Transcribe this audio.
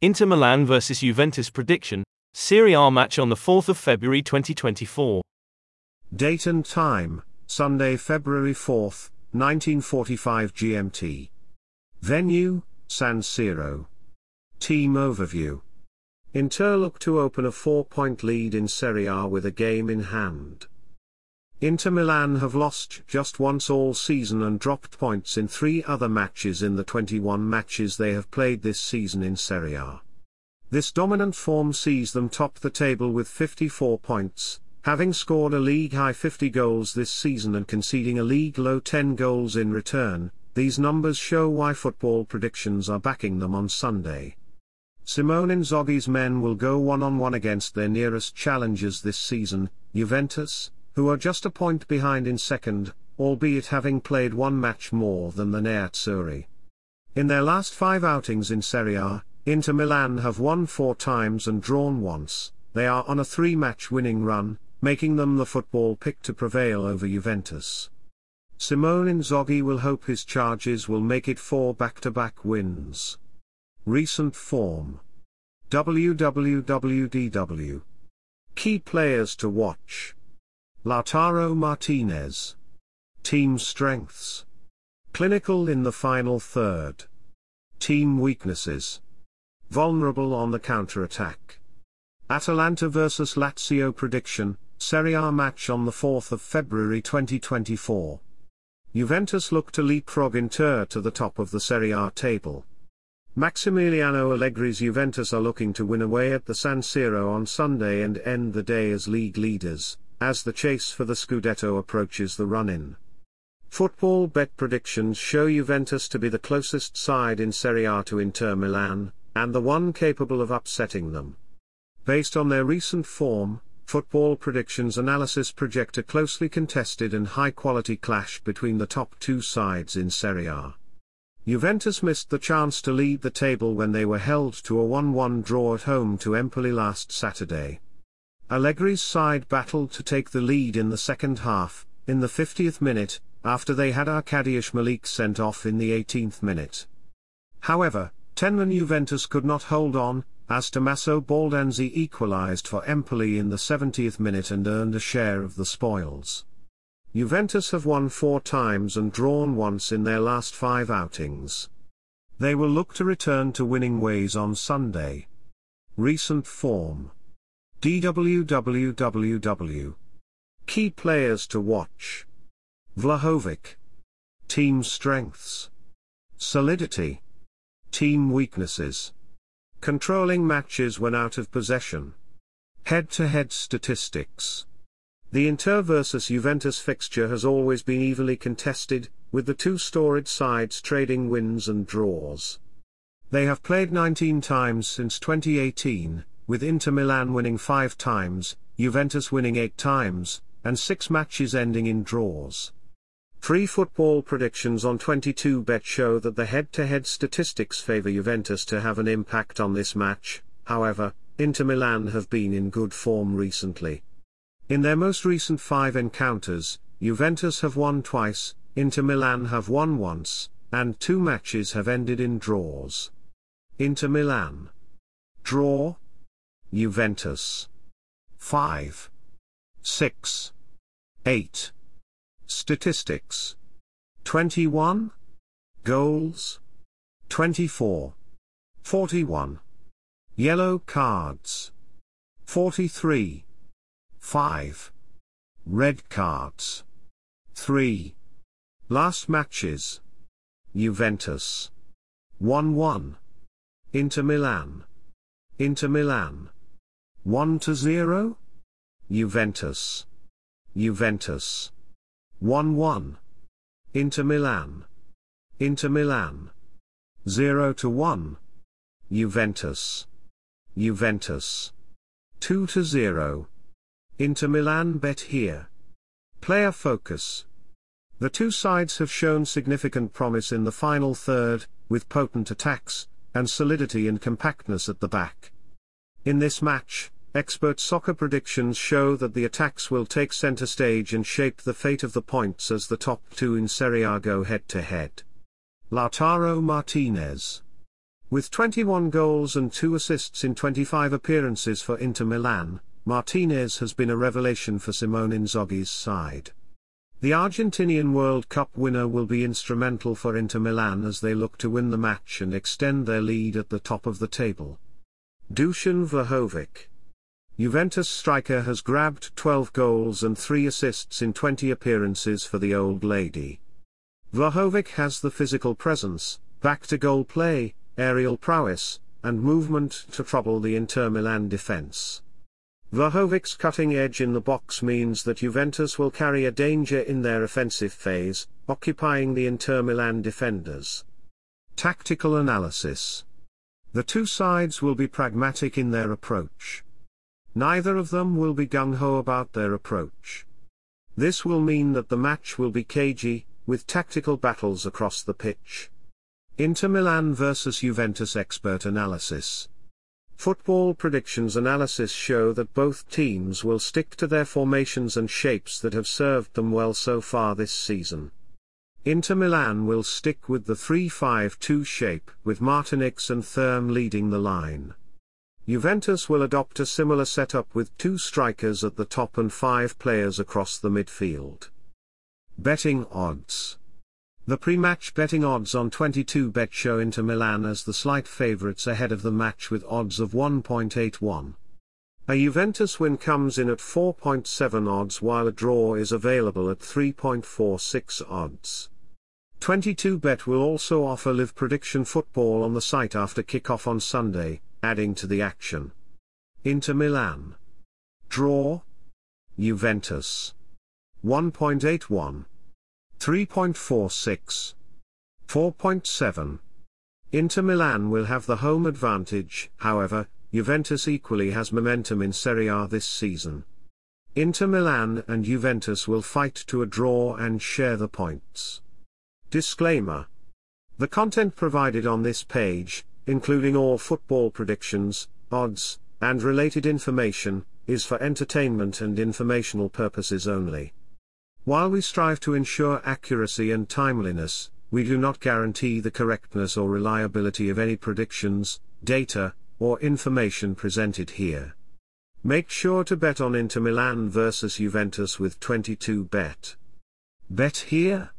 Inter Milan vs Juventus prediction, Serie A match on the 4th of February 2024. Date and time, Sunday, February 4th, 1945 GMT. Venue, San Siro. Team overview. Inter look to open a four-point lead in Serie A with a game in hand. Inter Milan have lost just once all season and dropped points in three other matches in the 21 matches they have played this season in Serie A. This dominant form sees them top the table with 54 points, having scored a league-high 50 goals this season and conceding a league-low 10 goals in return, these numbers show why football predictions are backing them on Sunday. Simone Inzaghi's men will go one-on-one against their nearest challengers this season, Juventus, who are just a point behind in second, albeit having played one match more than the Nerazzurri. In their last five outings in Serie A, Inter Milan have won four times and drawn once, they are on a three-match winning run, making them the football pick to prevail over Juventus. Simone Inzaghi will hope his charges will make it four back-to-back wins. Recent form. WWWDW. Key players to watch. Lautaro Martinez. Team strengths. Clinical in the final third. Team weaknesses. Vulnerable on the counter-attack. Atalanta vs Lazio prediction, Serie A match on the 4th of February 2024. Juventus look to leapfrog Inter to the top of the Serie A table. Maximiliano Allegri's Juventus are looking to win away at the San Siro on Sunday and end the day as league leaders as the chase for the Scudetto approaches the run-in. Football bet predictions show Juventus to be the closest side in Serie A to Inter Milan, and the one capable of upsetting them. Based on their recent form, football predictions analysis project a closely contested and high-quality clash between the top two sides in Serie A. Juventus missed the chance to lead the table when they were held to a 1-1 draw at home to Empoli last Saturday. Allegri's side battled to take the lead in the second half, in the 50th minute, after they had Arkadiusz Milik sent off in the 18th minute. However, Tenman Juventus could not hold on, as Tommaso Baldanzi equalized for Empoli in the 70th minute and earned a share of the spoils. Juventus have won four times and drawn once in their last five outings. They will look to return to winning ways on Sunday. Recent form DWWWW. Key players to watch. Vlahovic. Team strengths. Solidity. Team weaknesses. Controlling matches when out of possession. Head-to-head -head statistics. The Inter versus Juventus fixture has always been evenly contested, with the two storied sides trading wins and draws. They have played 19 times since 2018, with Inter Milan winning five times, Juventus winning eight times, and six matches ending in draws. Free football predictions on 22bet show that the head-to-head -head statistics favor Juventus to have an impact on this match, however, Inter Milan have been in good form recently. In their most recent five encounters, Juventus have won twice, Inter Milan have won once, and two matches have ended in draws. Inter Milan. Draw, Juventus. 5. 6. 8. Statistics. 21. Goals. 24. 41. Yellow cards. 43. 5. Red cards. 3. Last matches. Juventus. 1-1. Inter Milan. Inter Milan. 1 to 0? Juventus. Juventus. 1 1. Inter Milan. Inter Milan. 0 to 1. Juventus. Juventus. 2 to 0. Inter Milan bet here. Player focus. The two sides have shown significant promise in the final third, with potent attacks, and solidity and compactness at the back. In this match, Expert soccer predictions show that the attacks will take center stage and shape the fate of the points as the top two in Serie A go head to head. Lautaro Martinez. With 21 goals and 2 assists in 25 appearances for Inter Milan, Martinez has been a revelation for Simone Inzaghi's side. The Argentinian World Cup winner will be instrumental for Inter Milan as they look to win the match and extend their lead at the top of the table. Dusan Vlahovic Juventus striker has grabbed 12 goals and 3 assists in 20 appearances for the Old Lady. Vlahovic has the physical presence, back-to-goal play, aerial prowess, and movement to trouble the Inter Milan defense. Vlahovic's cutting edge in the box means that Juventus will carry a danger in their offensive phase, occupying the Inter Milan defenders. Tactical analysis The two sides will be pragmatic in their approach. Neither of them will be gung-ho about their approach. This will mean that the match will be cagey, with tactical battles across the pitch. Inter Milan vs Juventus Expert Analysis Football predictions analysis show that both teams will stick to their formations and shapes that have served them well so far this season. Inter Milan will stick with the 3-5-2 shape, with Martinez and Thuram leading the line. Juventus will adopt a similar setup with two strikers at the top and five players across the midfield. Betting odds. The pre-match betting odds on 22bet show Inter Milan as the slight favourites ahead of the match with odds of 1.81. A Juventus win comes in at 4.7 odds while a draw is available at 3.46 odds. 22bet will also offer live prediction football on the site after kick-off on Sunday, adding to the action. Inter Milan. Draw. Juventus. 1.81. 3.46. 4.7. Inter Milan will have the home advantage, however, Juventus equally has momentum in Serie A this season. Inter Milan and Juventus will fight to a draw and share the points. Disclaimer. The content provided on this page, including all football predictions, odds, and related information, is for entertainment and informational purposes only. While we strive to ensure accuracy and timeliness, we do not guarantee the correctness or reliability of any predictions, data, or information presented here. Make sure to bet on Inter Milan vs Juventus with 22bet. Bet here?